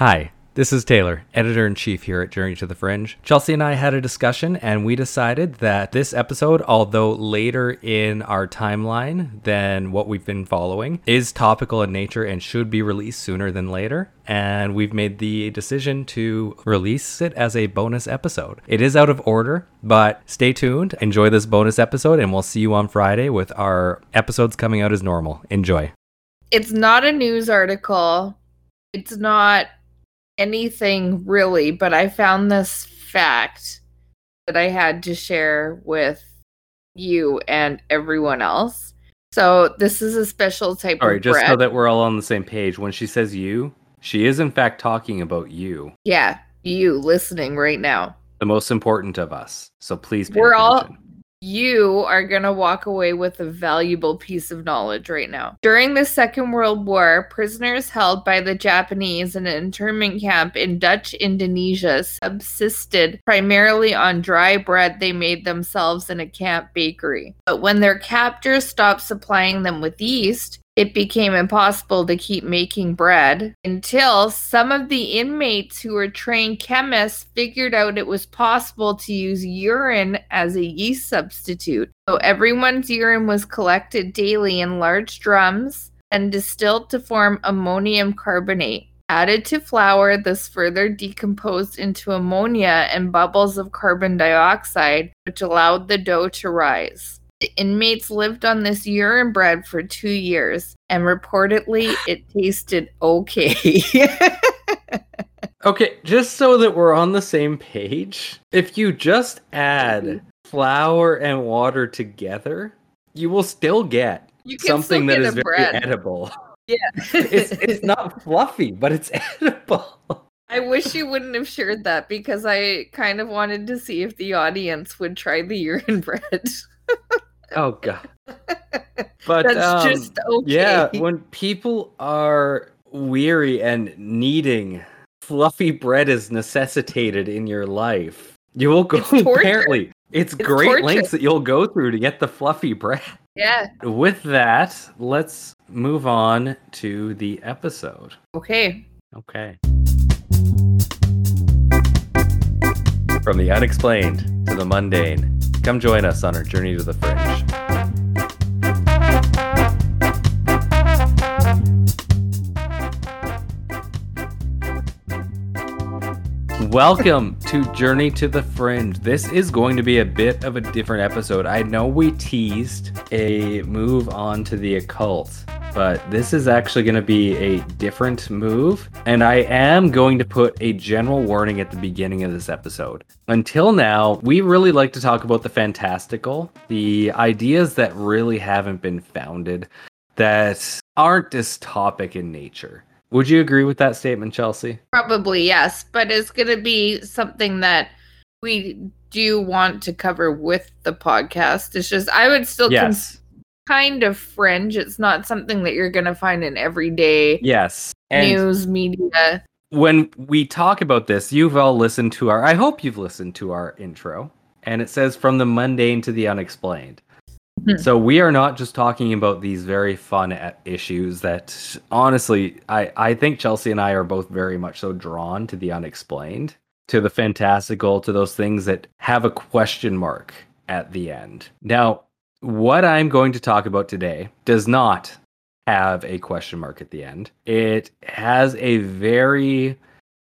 Hi, this is Taylor, editor in chief here at Journey to the Fringe. Chelsea and I had a discussion, and we decided that this episode, although later in our timeline than what we've been following, is topical in nature and should be released sooner than later. And we've made the decision to release it as a bonus episode. It is out of order, but stay tuned. Enjoy this bonus episode, and we'll see you on Friday with our episodes coming out as normal. Enjoy. It's not a news article. It's not anything really, but I found this fact that I had to share with you and everyone else. So this is a special type All right, of just bread. so that we're all on the same page. When she says you, she is in fact talking about you, yeah, you listening right now. the most important of us. So please We're all- attention. You are going to walk away with a valuable piece of knowledge right now. During the Second World War, prisoners held by the Japanese in an internment camp in Dutch Indonesia subsisted primarily on dry bread they made themselves in a camp bakery. But when their captors stopped supplying them with yeast, it became impossible to keep making bread until some of the inmates who were trained chemists figured out it was possible to use urine as a yeast substitute. So everyone's urine was collected daily in large drums and distilled to form ammonium carbonate. Added to flour, this further decomposed into ammonia and bubbles of carbon dioxide, which allowed the dough to rise. The inmates lived on this urine bread for two years, and reportedly it tasted okay. Okay, just so that we're on the same page, if you just add mm-hmm. flour and water together, you will still get something still that is very bread. edible. Yeah. It's it's not fluffy, but it's edible. I wish you wouldn't have shared that because I kind of wanted to see if the audience would try the urine bread. Oh god. But That's um, just okay. Yeah, when people are weary and needing fluffy bread is necessitated in your life, you will go It's apparently. It's, It's great torture. lengths that you'll go through to get the fluffy bread. yeah. With that, let's move on to the episode. Okay. Okay. From the unexplained to the mundane, come join us on our journey to the fringe. Welcome to Journey to the Fringe. This is going to be a bit of a different episode. I know we teased a move on to the occult, but this is actually going to be a different move. And I am going to put a general warning at the beginning of this episode. Until now, we really like to talk about the fantastical, the ideas that really haven't been founded, that aren't dystopic in nature. Would you agree with that statement, Chelsea? Probably yes, but it's going to be something that we do want to cover with the podcast. It's just I would still Yes. Kind of fringe. It's not something that you're going to find in everyday Yes. And news media. when we talk about this, you've all listened to our, I hope you've listened to our intro, and it says from the mundane to the unexplained. Hmm. So we are not just talking about these very fun issues that honestly, I, I think Chelsea and I are both very much so drawn to the unexplained, to the fantastical, to those things that have a question mark at the end. Now, what I'm going to talk about today does not have a question mark at the end. It has a very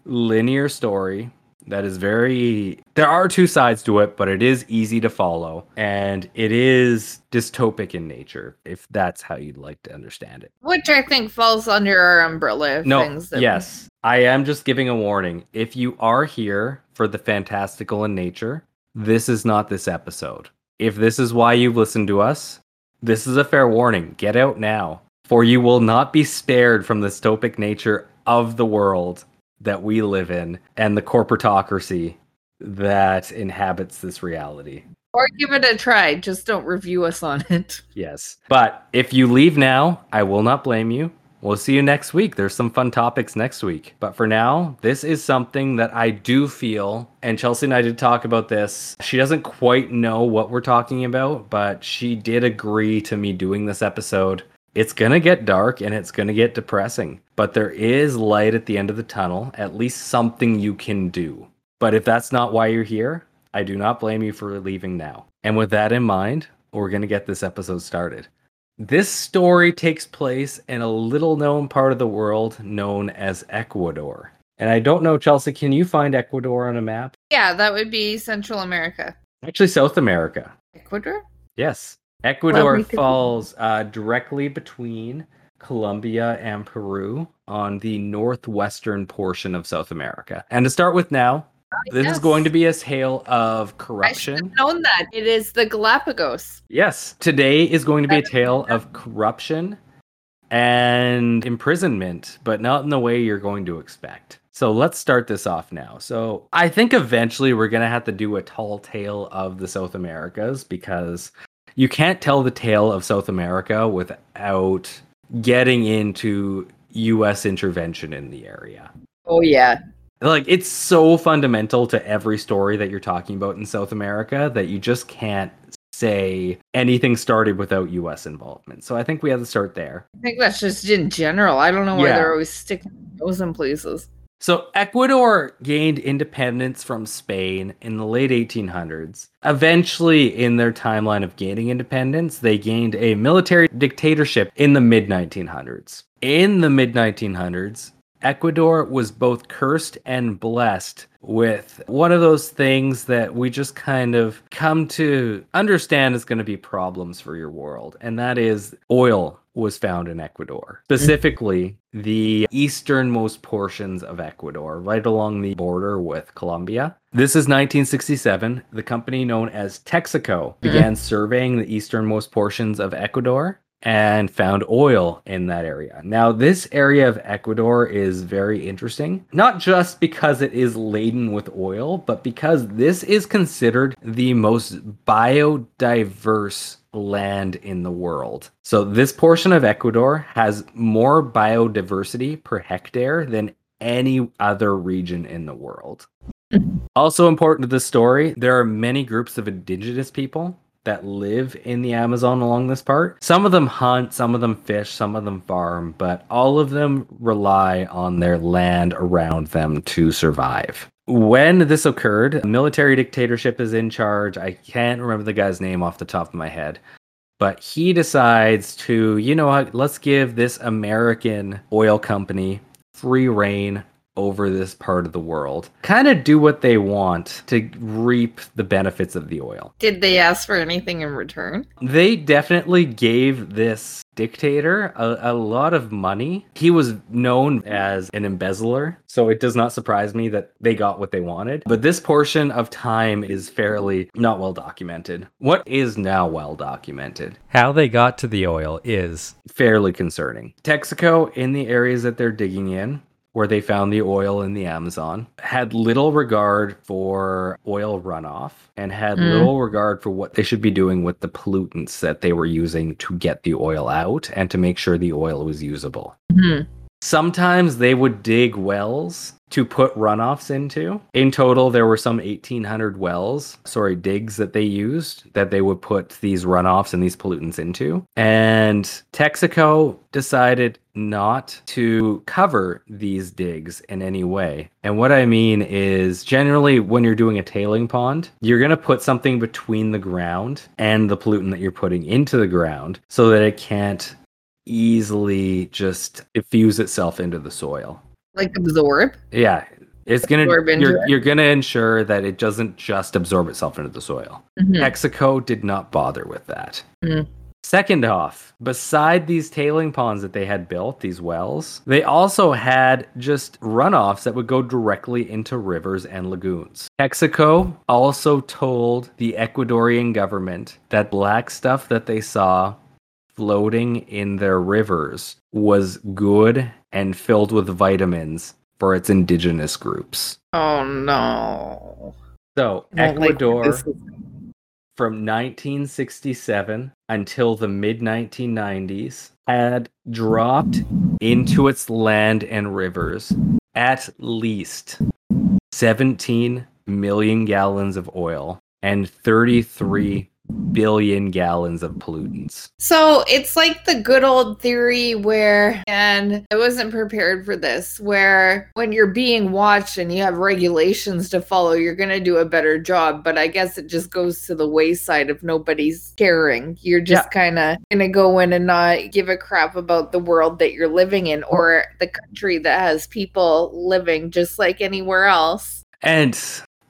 linear story that is very there are two sides to it but it is easy to follow and it is dystopic in nature if that's how you'd like to understand it Which I think falls under our umbrella of no things. That yes i am just giving a warning if you are here for the fantastical in nature this is not this episode if this is why you've listened to us this is a fair warning get out now for you will not be spared from the dystopic nature of the world that we live in and the corporatocracy that inhabits this reality Or give it a try. Just don't review us on it. Yes. But if you leave now, I will not blame you. We'll see you next week. There's some fun topics next week. But for now, this is something that I do feel, and Chelsea and I did talk about this. She doesn't quite know what we're talking about, but she did agree to me doing this episode It's going to get dark and it's going to get depressing, but there is light at the end of the tunnel, at least something you can do. But if that's not why you're here, I do not blame you for leaving now. And with that in mind, we're going to get this episode started. This story takes place in a little known part of the world known as Ecuador. And I don't know, Chelsea, can you find Ecuador on a map? Yeah, that would be Central America. Actually, South America. Ecuador? Yes. Ecuador we falls uh, directly between Colombia and Peru on the northwestern portion of South America. And to start with now, this is going to be a tale of I should corruption. have known that. It is the Galapagos. Yes, today is going to be a tale of corruption and imprisonment, but not in the way you're going to expect. So let's start this off now. So I think eventually we're going to have to do a tall tale of the South Americas because you can't tell the tale of South America without getting into US intervention in the area. Oh, yeah. Like it's so fundamental to every story that you're talking about in South America that you just can't say anything started without US involvement. So I think we have to start there. I think that's just in general. I don't know why Yeah. they're always sticking those in places. So Ecuador gained independence from Spain in the late 1800s. Eventually, in their timeline of gaining independence, they gained a military dictatorship in the mid 1900s. In the mid 1900s, Ecuador was both cursed and blessed with one of those things that we just kind of come to understand is going to be problems for your world, and that is oil was found in Ecuador. Specifically, the easternmost portions of Ecuador, right along the border with Colombia. This is 1967. The company known as Texaco began mm-hmm. surveying the easternmost portions of Ecuador and found oil in that area. Now, this area of Ecuador is very interesting, not just because it is laden with oil, but because this is considered the most biodiverse land in the world. So, this portion of Ecuador has more biodiversity per hectare than any other region in the world. Also important to this story, there are many groups of indigenous people that live in the Amazon along this part. Some of them hunt, some of them fish, some of them farm, but all of them rely on their land around them to survive. When this occurred, military dictatorship is in charge. I can't remember the guy's name off the top of my head. But he decides to, you know what, let's give this American oil company free reign over this part of the world. Kind of do what they want to reap the benefits of the oil. Did they ask for anything in return? They definitely gave this dictator a, a lot of money. He was known as an embezzler, so it does not surprise me that they got what they wanted. But this portion of time is fairly not well documented. What is now well documented? How they got to the oil is fairly concerning. Texaco, in the areas that they're digging in, where they found the oil in the Amazon, had little regard for oil runoff and had Mm. little regard for what they should be doing with the pollutants that they were using to get the oil out and to make sure the oil was usable. Hmm. Sometimes they would dig wells to put runoffs into. In total, there were some 1,800 wells, sorry, digs that they used that they would put these runoffs and these pollutants into. And Texaco decided not to cover these digs in any way. And what I mean is generally when you're doing a tailing pond, you're going to put something between the ground and the pollutant that you're putting into the ground so that it can't easily just diffuse itself into the soil. Like absorb? Yeah, it's gonna you're, it? you're gonna ensure that it doesn't just absorb itself into the soil. Mhm. Texaco did not bother with that. Mhm. Second off, beside these tailing ponds that they had built, these wells, they also had just runoffs that would go directly into rivers and lagoons. Texaco also told the Ecuadorian government that black stuff that they saw floating in their rivers was good and filled with vitamins for its indigenous groups. Oh no. So, like Ecuador this from 1967 until the mid 1990s had dropped into its land and rivers at least 17 million gallons of oil and 33 billion gallons of pollutants. So it's like the good old theory where, and I wasn't prepared for this, where when you're being watched and you have regulations to follow, you're going to do a better job. But I guess it just goes to the wayside if nobody's caring. You're just kind of going to go in and not give a crap about the world that you're living in or the country that has people living just like anywhere else. And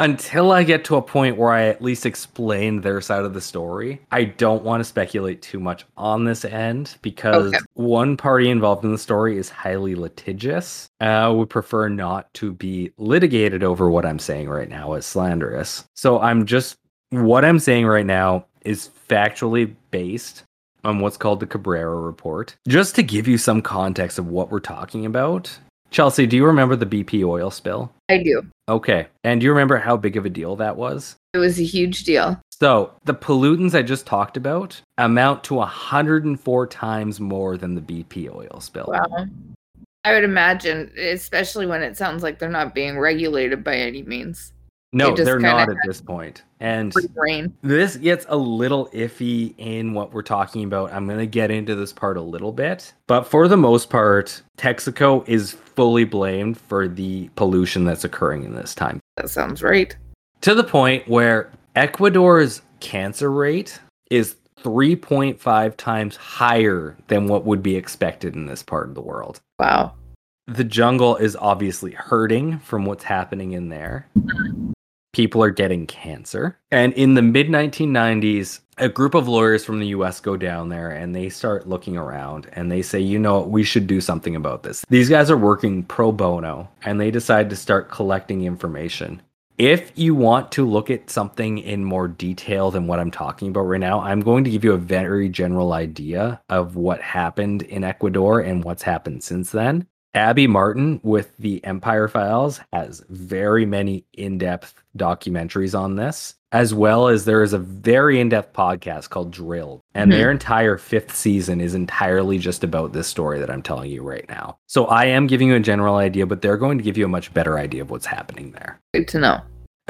until I get to a point where I at least explain their side of the story, I don't want to speculate too much on this end because Okay. one party involved in the story is highly litigious. Uh, would prefer not to be litigated over what I'm saying right now as slanderous. So I'm just what I'm saying right now is factually based on what's called the Cabrera report. Just to give you some context of what we're talking about. Chelsea, do you remember the BP oil spill? I do. Okay. And do you remember how big of a deal that was? It was a huge deal. So, the pollutants I just talked about amount to 104 times more than the BP oil spill. Wow. I would imagine, especially when it sounds like they're not being regulated by any means. No, they're not at this point. And this gets a little iffy in what we're talking about. I'm going to get into this part a little bit. But for the most part, Texaco is fully blamed for the pollution that's occurring in this time. That sounds right. to the point where Ecuador's cancer rate is 3.5 times higher than what would be expected in this part of the world. Wow. The jungle is obviously hurting from what's happening in there. People are getting cancer. And in the mid 1990s, a group of lawyers from the US go down there and they start looking around and they say, you know, we should do something about this. These guys are working pro bono and they decide to start collecting information. If you want to look at something in more detail than what I'm talking about right now, I'm going to give you a very general idea of what happened in Ecuador and what's happened since then. Abby Martin with the Empire Files has very many in depth documentaries on this, as well as there is a very in depth podcast called Drilled. And Mhm. their entire fifth season is entirely just about this story that I'm telling you right now. So I am giving you a general idea, but they're going to give you a much better idea of what's happening there Good to know.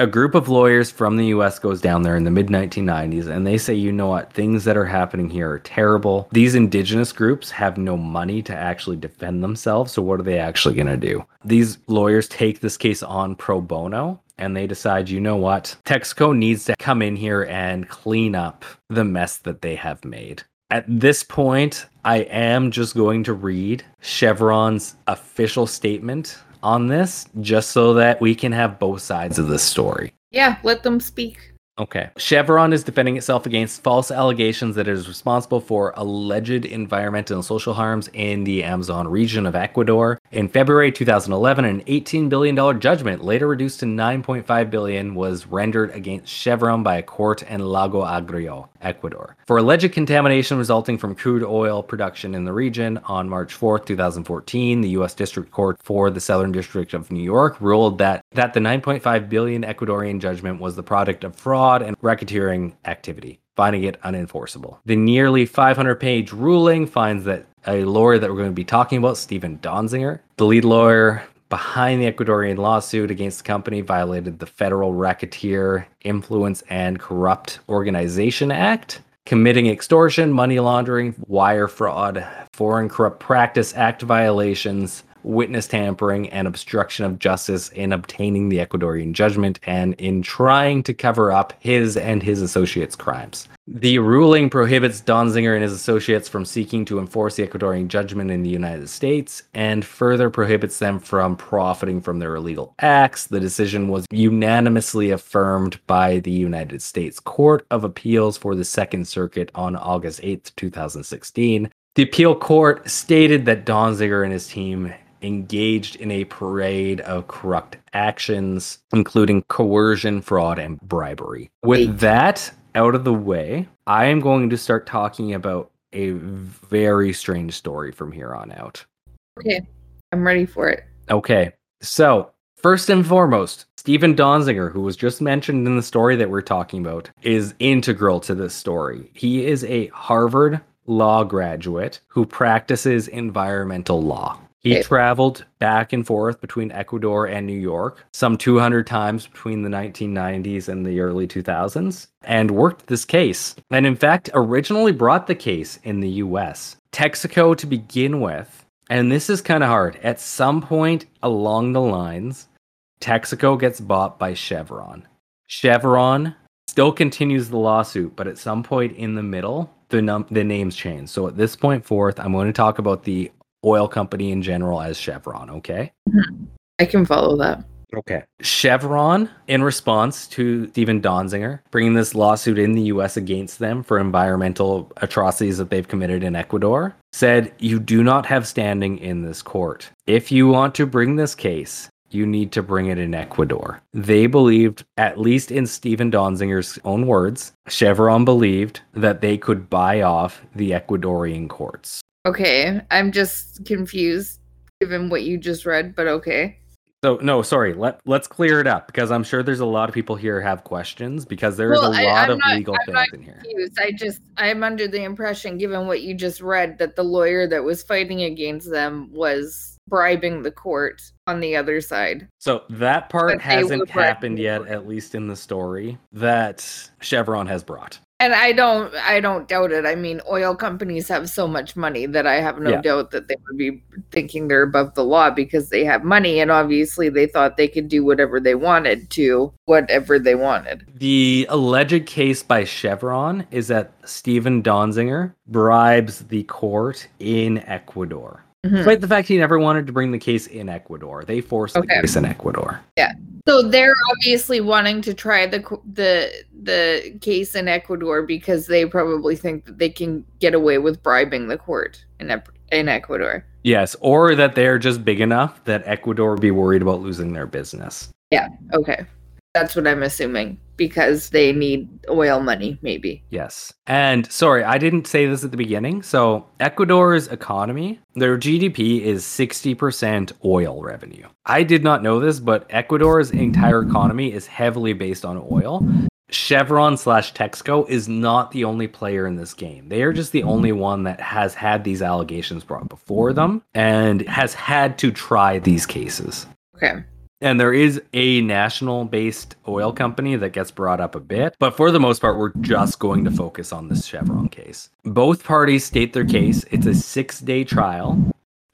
A group of lawyers from the US goes down there in the mid 1990s and they say, you know what, things that are happening here are terrible. These indigenous groups have no money to actually defend themselves. So, what are they actually going to do? These lawyers take this case on pro bono and they decide, you know what, Texaco needs to come in here and clean up the mess that they have made. At this point, I am just going to read Chevron's official statement on this just so that we can have both sides of the story. Yeah, let them speak. Okay. Chevron is defending itself against false allegations that it is responsible for alleged environmental and social harms in the Amazon region of Ecuador. In February 2011, an $18 billion judgment, later reduced to 9.5 billion, was rendered against Chevron by a court in Lago Agrio, Ecuador, for alleged contamination resulting from crude oil production in the region. On March 4th, 2014, the U.S. District Court for the Southern District of New York ruled that that the 9.5 billion Ecuadorian judgment was the product of fraud and racketeering activity, finding it unenforceable. The nearly 500-page ruling finds that a lawyer that we're going to be talking about, Stephen Donziger, the lead lawyer behind the Ecuadorian lawsuit against the company, violated the Federal Racketeer Influence and Corrupt Organization Act, committing extortion, money laundering, wire fraud, Foreign Corrupt Practice Act violations, witness tampering, and obstruction of justice in obtaining the Ecuadorian judgment and in trying to cover up his and his associates' crimes. The ruling prohibits Donziger and his associates from seeking to enforce the Ecuadorian judgment in the United States and further prohibits them from profiting from their illegal acts. The decision was unanimously affirmed by the United States Court of Appeals for the Second Circuit on August 8th, 2016. The appeal court stated that Donziger and his team engaged in a parade of corrupt actions, including coercion, fraud, and bribery. With that out of the way, I am going to start talking about a very strange story from here on out. Okay, I'm ready for it. Okay, so first and foremost, Stephen Donziger, who was just mentioned in the story that we're talking about, is integral to this story. He is a Harvard law graduate who practices environmental law. He Okay. traveled back and forth between Ecuador and New York some 200 times between the 1990s and the early 2000s and worked this case. And in fact, originally brought the case in the US. Texaco to begin with, and this is kind of hard. At some point along the lines, Texaco gets bought by Chevron. Chevron still continues the lawsuit, but at some point in the middle, the num- the names change. So at this point forth, I'm going to talk about the oil company in general as Chevron, okay? Mm-hmm. I can follow that. Okay. Chevron, in response to Stephen Donzinger bringing this lawsuit in the US against them for environmental atrocities that they've committed in Ecuador, said, You do not have standing in this court. If you want to bring this case, you need to bring it in Ecuador. They believed, at least in Stephen Donzinger's own words, Chevron believed that they could buy off the Ecuadorian courts. Okay, I'm just confused given what you just read, but okay. So no, sorry. Let let's clear it up because I'm sure there's a lot of people here have questions because there's Well, a I- lot I'm of not- legal I'm things in here. Confused. I just I'm under the impression, given what you just read, that the lawyer that was fighting against them was bribing the court on the other side. So that part hasn't happened yet, at least in the story that Chevron has brought. And I don't I don't doubt it. I mean, oil companies have so much money that I have no Yeah. doubt that they would be thinking they're above the law because they have money and obviously they thought they could do whatever they wanted to whatever they wanted. The alleged case by Chevron is that stephen Donziger bribes the court in Ecuador. Mhm. Despite the fact he never wanted to bring the case in Ecuador, they forced Okay. the case in Ecuador. Yeah, so they're obviously wanting to try the the the case in Ecuador because they probably think that they can get away with bribing the court in in Ecuador. Yes, or that they're just big enough that Ecuador would be worried about losing their business. Yeah. Okay. That's what I'm assuming because they need oil money maybe. Yes. And sorry, I didn't say this at the beginning. So, Ecuador's economy, their GDP is 60% oil revenue. I did not know this, but Ecuador's entire economy is heavily based on oil. Chevron slash Texaco is not the only player in this game. They are just the only one that has had these allegations brought before them and has had to try these cases. Okay. And there is a national based oil company that gets brought up a bit, but for the most part, we're just going to focus on this Chevron case. Both parties state their case. It's a six day trial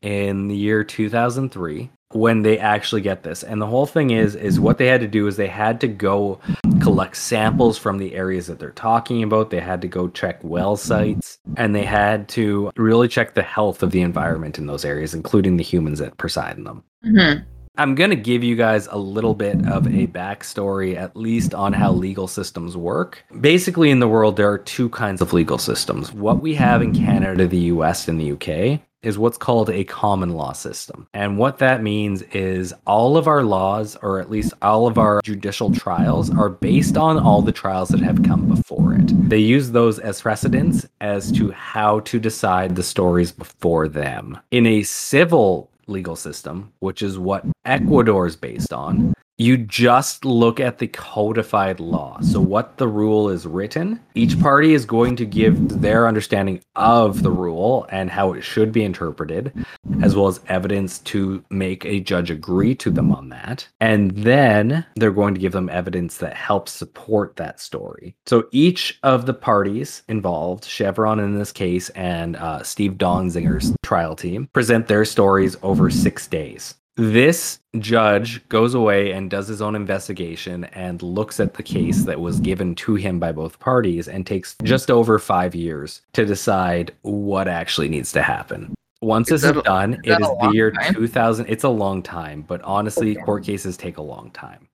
in the year 2003 when they actually get this. And the whole thing is, is what they had to do is they had to go collect samples from the areas that they're talking about. They had to go check well sites and they had to really check the health of the environment in those areas, including the humans that preside in them. Mhm. I'm going to give you guys a little bit of a backstory, at least on how legal systems work. Basically, in the world, there are two kinds of legal systems. What we have in Canada, the US, and the UK is what's called a common law system. And what that means is all of our laws, or at least all of our judicial trials, are based on all the trials that have come before it. They use those as precedents as to how to decide the stories before them. In a civil legal system, which is what Ecuador is based on, you just look at the codified law. So, what the rule is written, each party is going to give their understanding of the rule and how it should be interpreted, as well as evidence to make a judge agree to them on that. And then they're going to give them evidence that helps support that story. So, each of the parties involved, Chevron in this case and uh, Steve Donzinger's trial team, present their stories over six days. This judge goes away and does his own investigation and looks at the case that was given to him by both parties and takes just over five years to decide what actually needs to happen. Once Is this is done, is it is the year time? 2000. It's a long time, but honestly, Okay. court cases take a long time.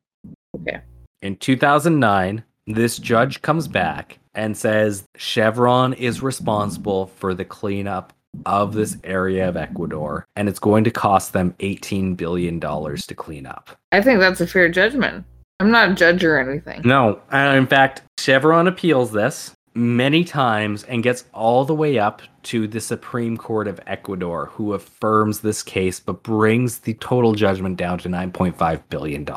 Okay. In 2009, this judge comes back and says Chevron is responsible for the cleanup of this area of Ecuador, and it's going to cost them $18 billion to clean up. I think that's a fair judgment. I'm not a judge or anything. No, and in fact, Chevron appeals this many times and gets all the way up to the Supreme Court of Ecuador, who affirms this case but brings the total judgment down to $9.5 billion.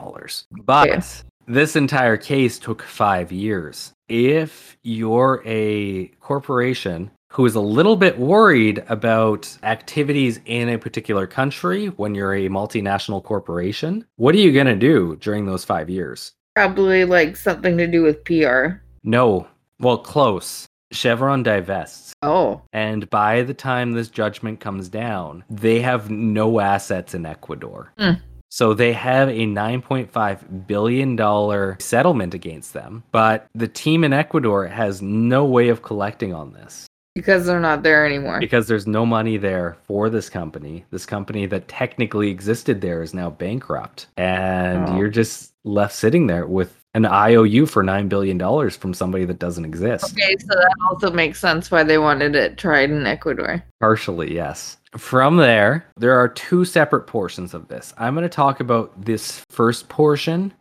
But this entire case took five years. If you're a corporation who is a little bit worried about activities in a particular country when you're a multinational corporation. What are you going to do during those five years? Probably like something to do with PR. No. Well, close. Chevron divests. Oh. And by the time this judgment comes down, they have no assets in Ecuador. Hmm. So they have a $9.5 billion settlement against them, but the team in Ecuador has no way of collecting on this Because they're not there anymore. because there's no money there for this company. This company that technically existed there is now bankrupt. And Oh. you're just left sitting there with an IOU for $9 billion from somebody that doesn't exist. Okay, so that also makes sense why they wanted it tried in Ecuador. Partially, yes. From there, there are two separate portions of this. I'm going to talk about this first portion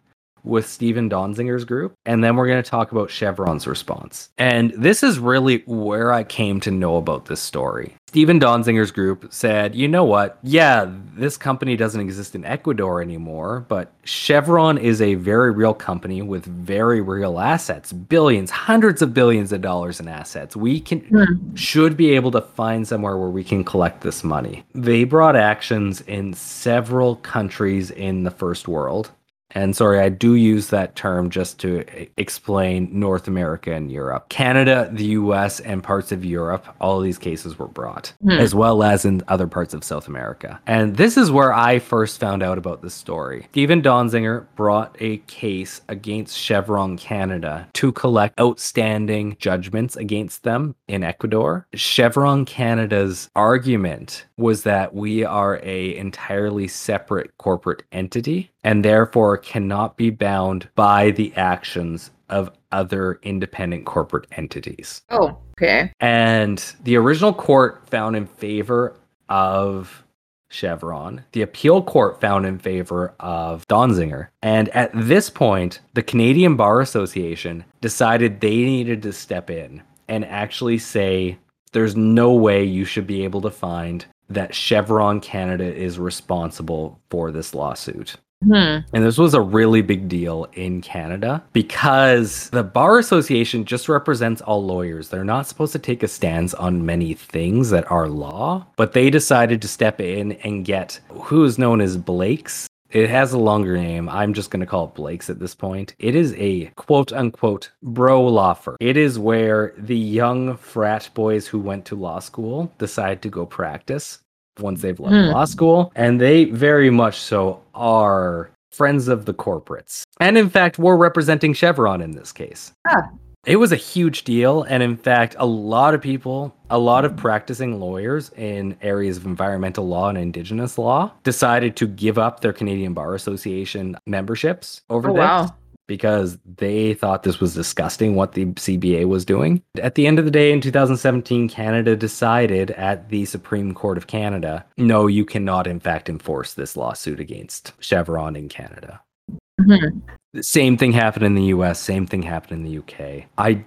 with Steven Donzinger's group, and then we're going to talk about Chevron's response. And this is really where I came to know about this story. Steven Donzinger's group said, you know what? Yeah, this company doesn't exist in Ecuador anymore, but Chevron is a very real company with very real assets, billions, hundreds of billions of dollars in assets. We can hmm. should be able to find somewhere where we can collect this money. They brought actions in several countries in the first world. And sorry, I do use that term just to explain North America and Europe. Canada, the US, and parts of Europe, all of these cases were brought, Hmm. as well as in other parts of South America. And this is where I first found out about this story. Stephen Donzinger brought a case against Chevron Canada to collect outstanding judgments against them in Ecuador. Chevron Canada's argument was that we are a entirely separate corporate entity and therefore cannot be bound by the actions of other independent corporate entities. Oh, okay. And the original court found in favor of Chevron. The appeal court found in favor of Donzinger. And at this point, the Canadian Bar Association decided they needed to step in and actually say there's no way you should be able to find that Chevron Canada is responsible for this lawsuit. Hmm. And this was a really big deal in Canada because the Bar Association just represents all lawyers. They're not supposed to take a stance on many things that are law, but they decided to step in and get who is known as Blake's. It has a longer name. I'm just going to call it Blake's at this point. It is a quote unquote bro law firm. It is where the young frat boys who went to law school decide to go practice once they've left Hmm. law school. And they very much so are friends of the corporates. And in fact, we're representing Chevron in this case. Ah. It was a huge deal. And in fact, a lot of people, a lot of practicing lawyers in areas of environmental law and indigenous law decided to give up their Canadian Bar Association memberships over Oh, this wow. Because they thought this was disgusting what the CBA was doing. At the end of the day, in 2017, Canada decided at the Supreme Court of Canada no, you cannot, in fact, enforce this lawsuit against Chevron in Canada. Mhm. Same thing happened in the US, same thing happened in the UK. I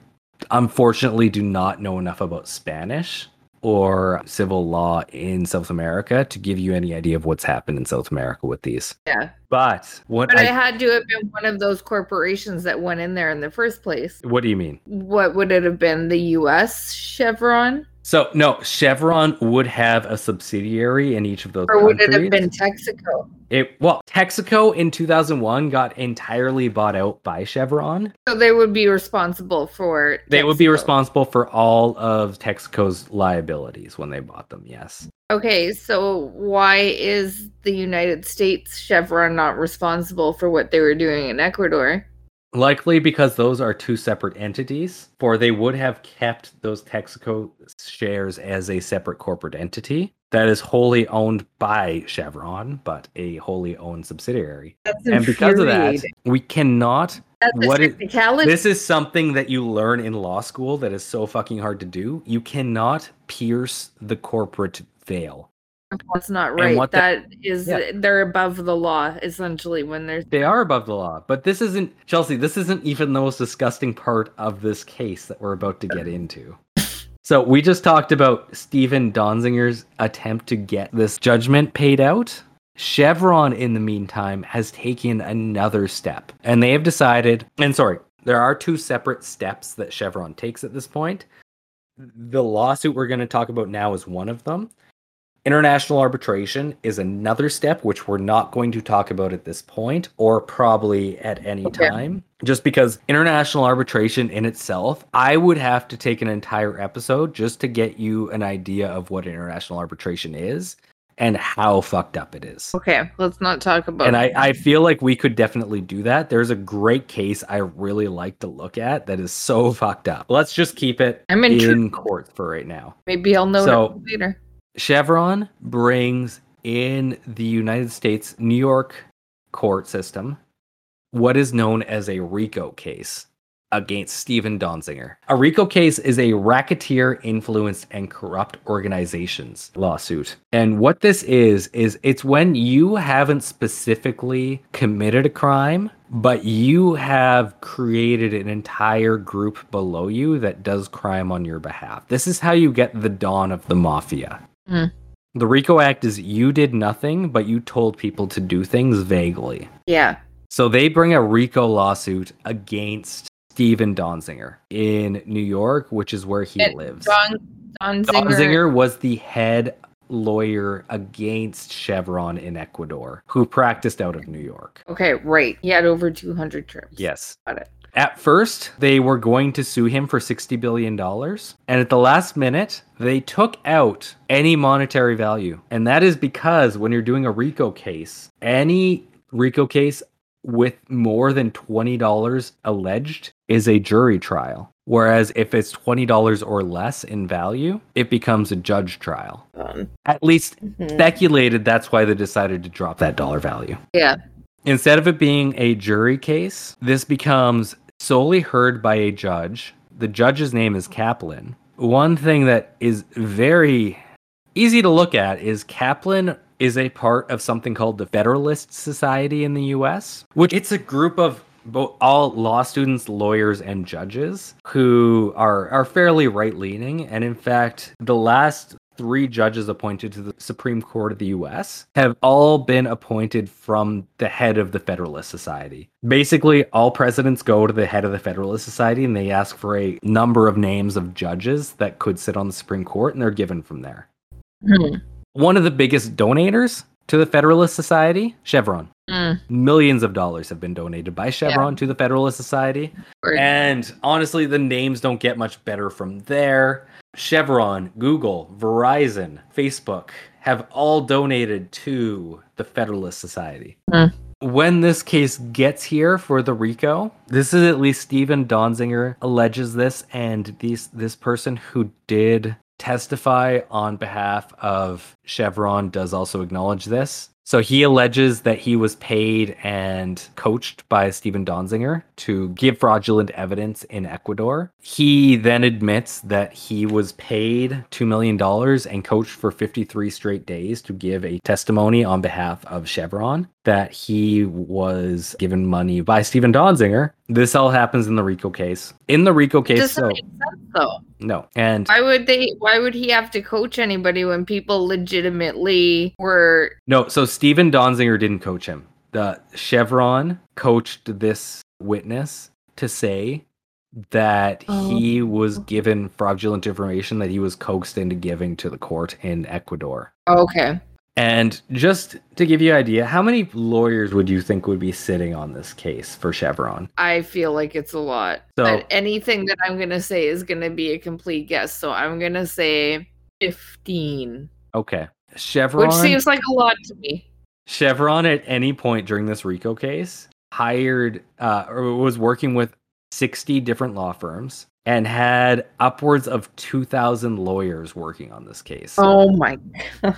unfortunately do not know enough about Spanish or civil law in South America to give you any idea of what's happened in South America with these. Yeah. But what But I, it had to have been one of those corporations that went in there in the first place. what do you mean? What would it have been? The US Chevron? So no, Chevron would have a subsidiary in each of those Or would it have been Texaco? It well, Texaco in 2001 got entirely bought out by Chevron. So they would be responsible for They would be responsible for all of Texaco's liabilities when they bought them. Yes. Okay, so why is the United States Chevron not responsible for what they were doing in Ecuador? Likely because those are two separate entities, for they would have kept those Texaco shares as a separate corporate entity that is wholly owned by Chevron, but a wholly owned subsidiary. That's And because of that, we cannot That's what it- This is something that you learn in law school that is so fucking hard to do. You cannot pierce the corporate veil. That's not right. the- That is, Yeah. they're above the law essentially when they're. They are above the law, but this isn't Chelsea. This isn't even the most disgusting part of this case that we're about to get into. So we just talked about Stephen Donzinger's attempt to get this judgment paid out. Chevron, in the meantime, has taken another step, and they have decided. And sorry, there are two separate steps that Chevron takes at this point. the lawsuit we're going to talk about now is one of them. International arbitration is another step, which we're not going to talk about at this point or probably at any Okay. time. Just because international arbitration in itself, I would have to take an entire episode just to get you an idea of what international arbitration is and how fucked up it is. Okay, let's not talk about And I, I feel like we could definitely do that. There's a great case I really like to look at that is so fucked up. Let's just keep it I'm in intrigued. court for right now. Maybe I'll know So- later. Chevron brings in the United States New York court system what is known as a RICO case against Stephen Donziger. A RICO case is a racketeer influenced and corrupt organizations lawsuit. And what this is is it's when you haven't specifically committed a crime but you have created an entire group below you that does crime on your behalf. This is how you get the dawn of the mafia. Mm. The RICO Act is you did nothing, but you told people to do things vaguely. Yeah. So they bring a RICO lawsuit against Stephen Donzinger in New York, which is where he And lives. Don, Don Zinger. Donziger was the head lawyer against Chevron in Ecuador, who practiced out of New York. Okay, right. He had over 200 trips. Yes. Got it. At first, they were going to sue him for $60 billion. And at the last minute, they took out any monetary value. And that is because when you're doing a RICO case, any RICO case with more than $20 alleged is a jury trial. Whereas if it's $20 or less in value, it becomes a judge trial. Um, At least mhm. speculated that's why they decided to drop that dollar value. Yeah. Instead of it being a jury case, this becomes solely heard by a judge. The judge's name is Kaplan. One thing that is very easy to look at is Kaplan is a part of something called the Federalist Society in the US, which it's a group of both all law students, lawyers, and judges who are are fairly right leaning. And in fact, the last three judges appointed to the Supreme Court of the US have all been appointed from the head of the Federalist Society. Basically, all presidents go to the head of the Federalist Society and they ask for a number of names of judges that could sit on the Supreme Court, and they're given from there. Hmm. One of the biggest donators to the Federalist Society, Chevron. Mm. Millions of dollars have been donated by Chevron to the Federalist Society. Word. And honestly, the names don't get much better from there. Chevron, Google, Verizon, Facebook have all donated to the Federalist Society. Hmm. When this case gets here for the RICO, this is at least Stephen Donzinger alleges this, and these this person who did testify on behalf of Chevron does also acknowledge this. So he alleges that he was paid and coached by Stephen Donzinger to give fraudulent evidence in Ecuador. He then admits that he was paid $2 million and coached for 53 straight days to give a testimony on behalf of Chevron that he was given money by Stephen Donziger. This all happens in the RICO case. In the RICO case, Doesn't so make sense though. no. And Why would they? Why would he have to coach anybody when people legitimately were? No, so Steven Donziger didn't coach him. The Chevron coached this witness to say that oh. he was given fraudulent information that he was coaxed into giving to the court in Ecuador. Oh, okay. And just to give you an idea, how many lawyers would you think would be sitting on this case for Chevron? I feel like it's a lot. So- but anything that I'm gonna say is gonna be a complete guess. So I'm gonna say fifteen, Okay. Chevron which seems like a lot to me. Chevron at any point during this RICO case hired uh, or was working with 60 different law firms and had upwards of 2,000 lawyers working on this case. Oh my god.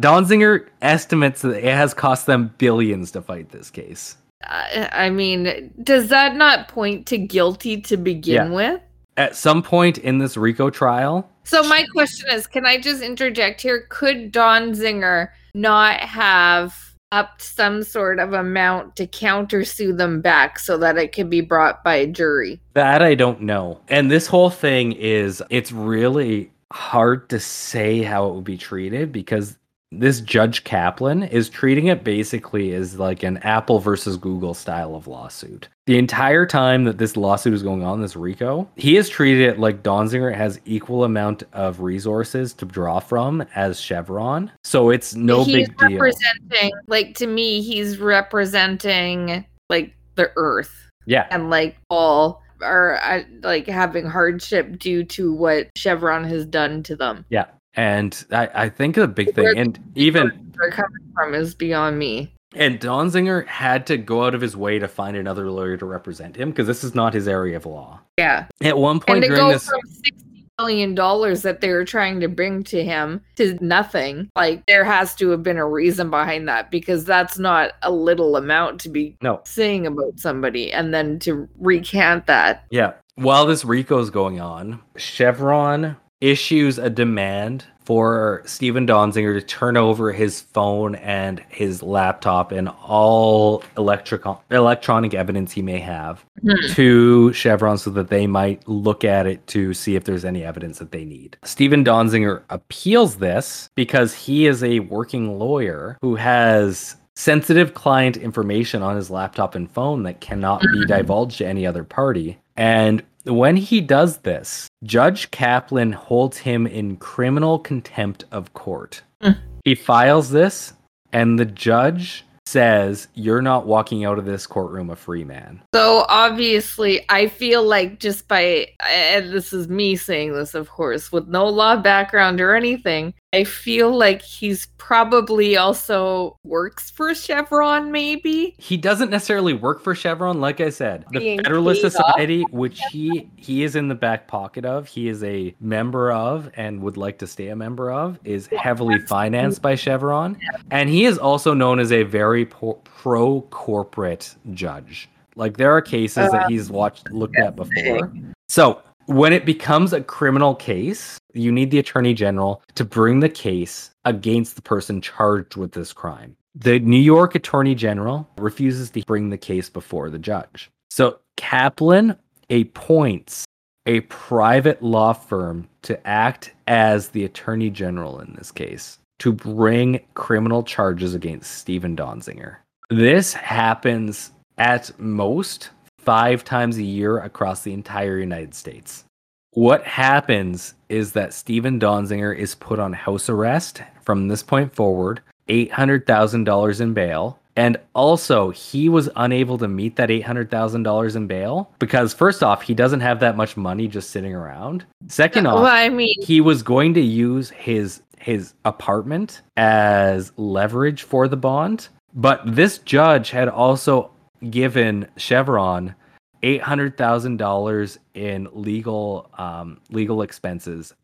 Donziger estimates that it has cost them billions to fight this case. I I mean, does that not point to guilty to begin Yeah. with? At some point in this RICO trial, So my question is, can I just interject here? Could Don Zinger not have upped some sort of amount to countersue them back so that it could be brought by a jury? that I don't know. And this whole thing is it's really hard to say how it would be treated because this Judge Kaplan is treating it basically as like an Apple versus Google style of lawsuit. The entire time that this lawsuit is going on, this RICO, he has treated it like Donziger has equal amount of resources to draw from as Chevron. So it's no he's big deal. representing like to me he's representing like the earth Yeah. and like all are uh, like having hardship due to what chevron has done to them Yeah. And I, I think the big Where thing, and even they're coming from is beyond me And Donzinger had to go out of his way to find another lawyer to represent him because this is not his area of law. yeah At one point and during go this, from 60 million dollars that they were trying to bring to him to nothing like there has to have been a reason behind that because that's not a little amount to be no, saying about somebody and then to recant that yeah. While this RICO is going on, Chevron issues a demand for Steven Donziger to turn over his phone and his laptop and all electric electronic evidence he may have Hmm. to Chevron so that they might look at it to see if there's any evidence that they need. Steven Donziger appeals this because he is a working lawyer who has sensitive client information on his laptop and phone that cannot be divulged to any other party. And when he does this, Judge Kaplan holds him in criminal contempt of court. Mm. He files this, and the judge says, You're not walking out of this courtroom a free man. So obviously, I feel like just by, and this is me saying this, of course, with no law background or anything, I feel like he's probably also works for Chevron, maybe. He doesn't necessarily work for Chevron, like I said. The Being Federalist paid off Society, which he he is in the back pocket of, he is a member of and would like to stay a member of, is heavily financed by Chevron, and he is also known as a very pro corporate judge. Like there are cases that uh, he's watched looked at before. So when it becomes a criminal case, you need the attorney general to bring the case against the person charged with this crime. The New York attorney general refuses to bring the case before the judge. So Kaplan appoints a private law firm to act as the attorney general in this case to bring criminal charges against Steven Donziger. This happens at most five times a year across the entire United States. What happens is that Steven Donziger is put on house arrest from this point forward, $800,000 in bail. And also, he was unable to meet that $800,000 in bail because, first off, he doesn't have that much money just sitting around. Second off, Well, I mean, he was going to use his his apartment as leverage for the bond but this judge had also given chevron $800000 in legal um, legal expenses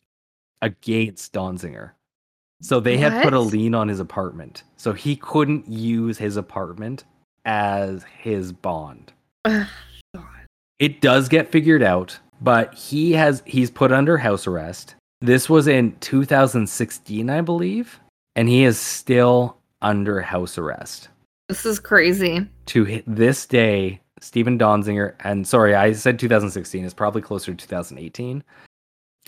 against Donziger so they had put a lien on his apartment so he couldn't use his apartment as his bond ugh, it does get figured out, but he has he's put under house arrest. This was in 2016, I believe, and he is still under house arrest. this is crazy. To this day, Steven Donziger, and sorry, I said 2016, it's probably closer to 2018.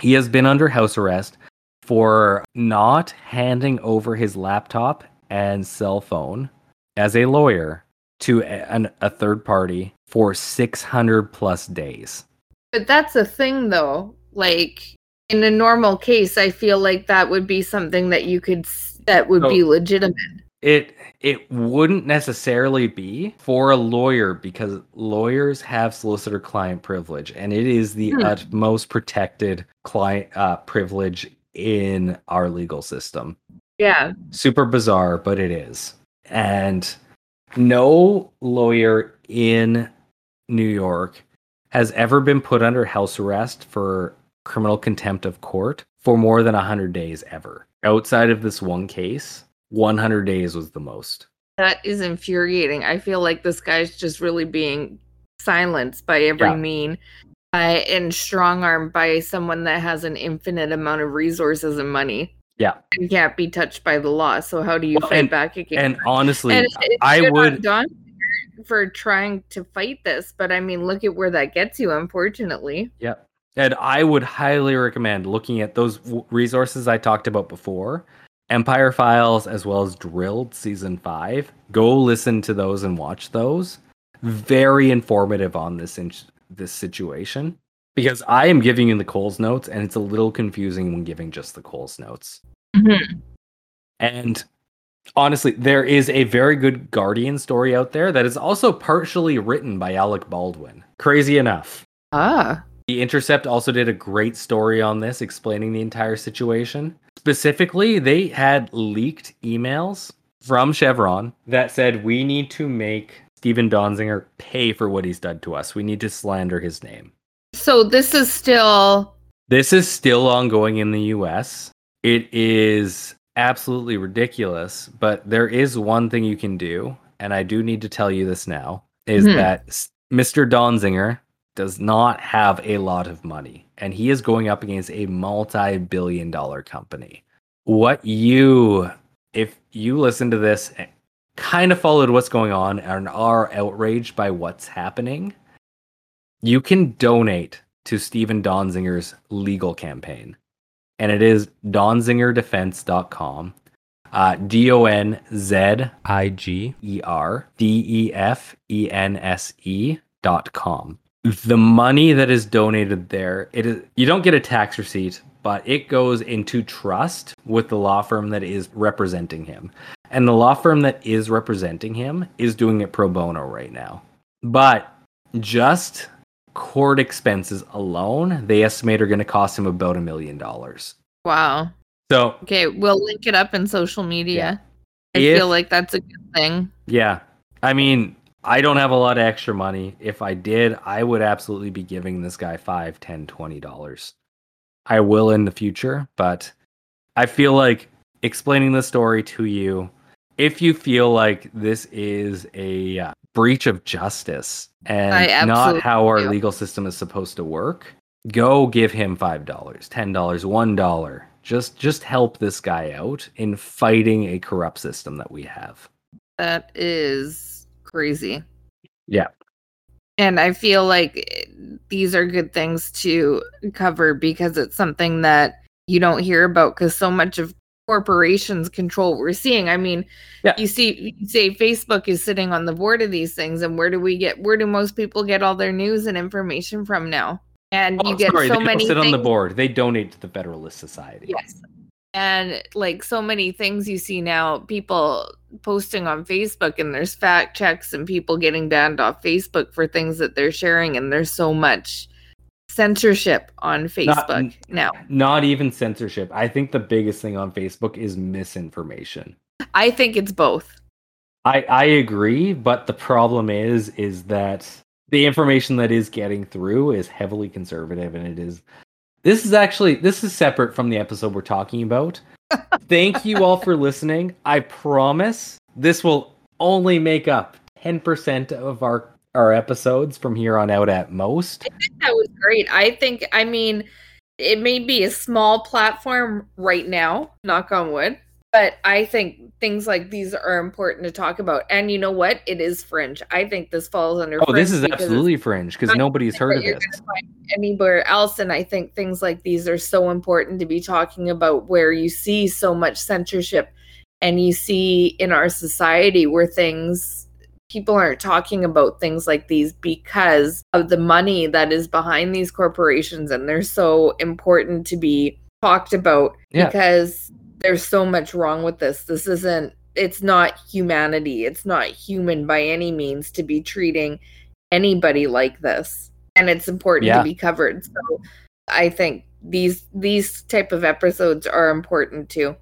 He has been under house arrest for not handing over his laptop and cell phone as a lawyer to a, an, a third party for 600 plus days. But that's a thing, though. Like in a normal case, I feel like that would be something that you could that would be Oh. legitimate. It it wouldn't necessarily be for a lawyer because lawyers have solicitor client privilege and it is the Hmm. utmost protected client uh, privilege in our legal system. Yeah. Super bizarre, but it is. And no lawyer in New York has ever been put under house arrest for criminal contempt of court for more than 100 days ever. Outside of this one case, 100 days was the most. That is infuriating. I feel like this guy's just really being silenced by every Yeah. mean uh, and strong armed by someone that has an infinite amount of resources and money. Yeah. And can't be touched by the law. So how do you Well, fight and- back against And honestly, And I would for trying to fight this, but I mean, look at where that gets you. Unfortunately, Yeah. And I would highly recommend looking at those w- resources I talked about before Empire Files as well as Drilled season 5. Go listen to those and watch those. Very informative on this in- this situation because I am giving you the Coles notes and it's a little confusing when giving just the Coles notes. Mhm. And honestly, there is a very good Guardian story out there that is also partially written by Alec Baldwin. Crazy enough. Ah. The Intercept also did a great story on this, explaining the entire situation. Specifically, they had leaked emails from Chevron that said, We need to make Steven Donziger pay for what he's done to us. We need to slander his name. So this is still This is still ongoing in the US. It is absolutely ridiculous, but there is one thing you can do, and I do need to tell you this now, is Hmm. that Mr. Donziger does not have a lot of money, and he is going up against a multi-billion dollar company. What you if you listen to this kind of followed what's going on and are outraged by what's happening, you can donate to Steven Donziger's legal campaign. And it is donzigerdefense.com. Uh, D O N Z I G. E R D E F E N S E dot com. The money that is donated there, it is you don't get a tax receipt, but it goes into trust with the law firm that is representing him. And the law firm that is representing him is doing it pro bono right now. But just court expenses alone, they estimate are going to cost him about a million dollars. wow. So Okay, we'll link it up in social media. I If- feel like that's a good thing. Yeah. I mean, I don't have a lot of extra money. If I did, I would absolutely be giving this guy five, ten, twenty dollars. I will in the future, but I feel like explaining the story to you, if you feel like this is a uh, breach of justice and not how our do. legal system is supposed to work, go give him five dollars, ten dollars, one dollar. Just just help this guy out in fighting a corrupt system that we have. That is crazy. Yeah. And I feel like eh, these are good things to cover because it's something that you don't hear about because so much of corporations control what we're seeing. I mean, Yeah. you see, you say Facebook is sitting on the board of these things, and where do we get? Where do most people get all their news and information from now? And you Oh, get sorry, so many sit on the board. They donate to the Federalist Society. Yes. And like so many things you see now, people posting on Facebook, and there's fact checks and people getting banned off Facebook for things that they're sharing. And there's so much censorship on Facebook now. Not even censorship. I think the biggest thing on Facebook is misinformation. I think it's both. I I agree, but the problem is is that the information that is getting through is heavily conservative and it is this is actually this is separate from the episode we're talking about. Thank you all for listening. I promise this will only make up 10% of our our episodes from here on out at most. I think That was great. I think, I mean, it may be a small platform right now, knock on wood, but I think things like these are important to talk about. And you know what? It is fringe. I think this falls under Oh, this is absolutely fringe because nobody's heard of this. anywhere else and i think things like these are so important to be talking about where you see so much censorship and you see in our society where things people aren't talking about things like these because of the money that is behind these corporations and they're so important to be talked about Yeah. because there's so much wrong with this this isn't it's not humanity it's not human by any means to be treating anybody like this and it's important Yeah. to be covered so i think these these type of episodes are important too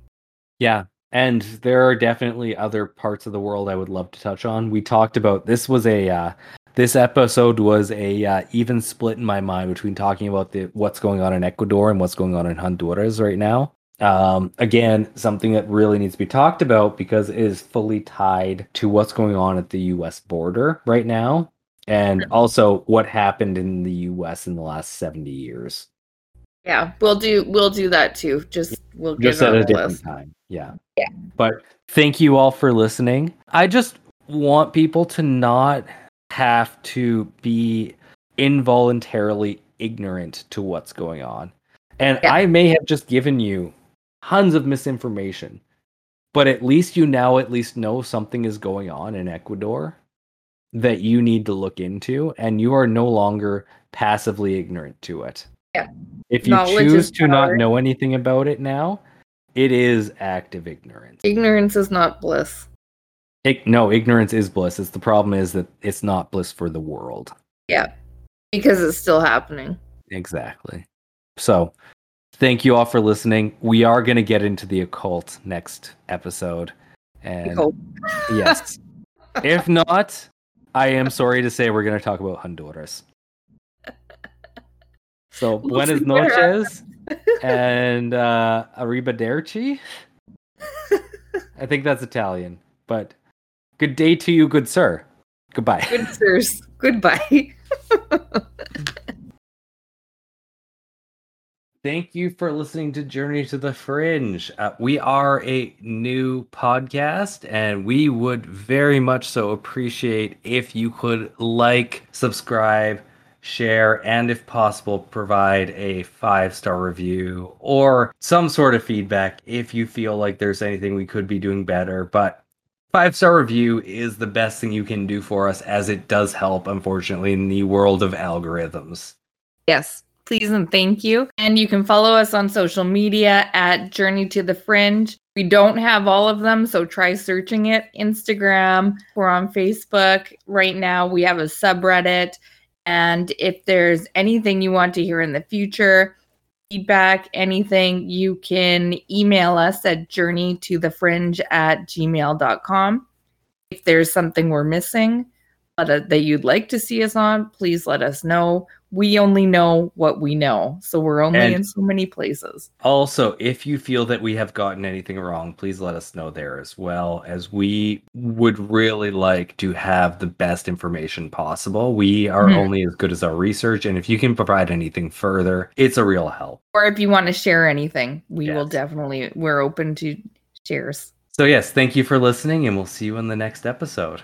Yeah. And there are definitely other parts of the world I would love to touch on. We talked about this was a uh, this episode was a uh, even split in my mind between talking about the what's going on in Ecuador and what's going on in Honduras right now. Um, again, something that really needs to be talked about because it is fully tied to what's going on at the U.S. border right now, and also what happened in the U.S. in the last seventy years. yeah we'll do we'll do that too just we'll just at a different list time. Yeah. Yeah. But thank you all for listening. I just want people to not have to be involuntarily ignorant to what's going on. And Yeah. I may have just given you tons of misinformation. but at least you now at least know something is going on in Ecuador that you need to look into, and you are no longer passively ignorant to it. Yeah. If you Knowledge choose to not know anything about it now, it is active ignorance. Ignorance is not bliss. Ig- no, ignorance is bliss. It's the problem is that it's not bliss for the world. Yeah. Because it's still happening. Exactly. So, thank you all for listening. We are going to get into the occult next episode. And yes. if not, I am sorry to say we're going to talk about Honduras. So, buenas noches and uh, arrivederci. I think that's Italian, but good day to you, good sir. Goodbye. Good sirs. Goodbye. Thank you for listening to Journey to the Fringe. Uh, we are a new podcast, and we would very much so appreciate if you could like, subscribe, share, and if possible, provide a five star review or some sort of feedback if you feel like there's anything we could be doing better. But five star review is the best thing you can do for us, as it does help, unfortunately, in the world of algorithms. Yes, please and thank you. And you can follow us on social media at Journey to the Fringe. We don't have all of them, so try searching it. Instagram, we're on Facebook. Right now, we have a subreddit. And if there's anything you want to hear in the future, feedback, anything, you can email us at journeytothefringe at gmail.com. If there's something we're missing but, uh, that you'd like to see us on, please let us know we only know what we know. So we're only And- in so many places. Also, if you feel that we have gotten anything wrong, please let us know there as well, as we would really like to have the best information possible. We are Mhm. only as good as our research, and if you can provide anything further, it's a real help. Or if you want to share anything, we will definitely, we're open to shares. So, yes, thank you for listening, and we'll see you in the next episode.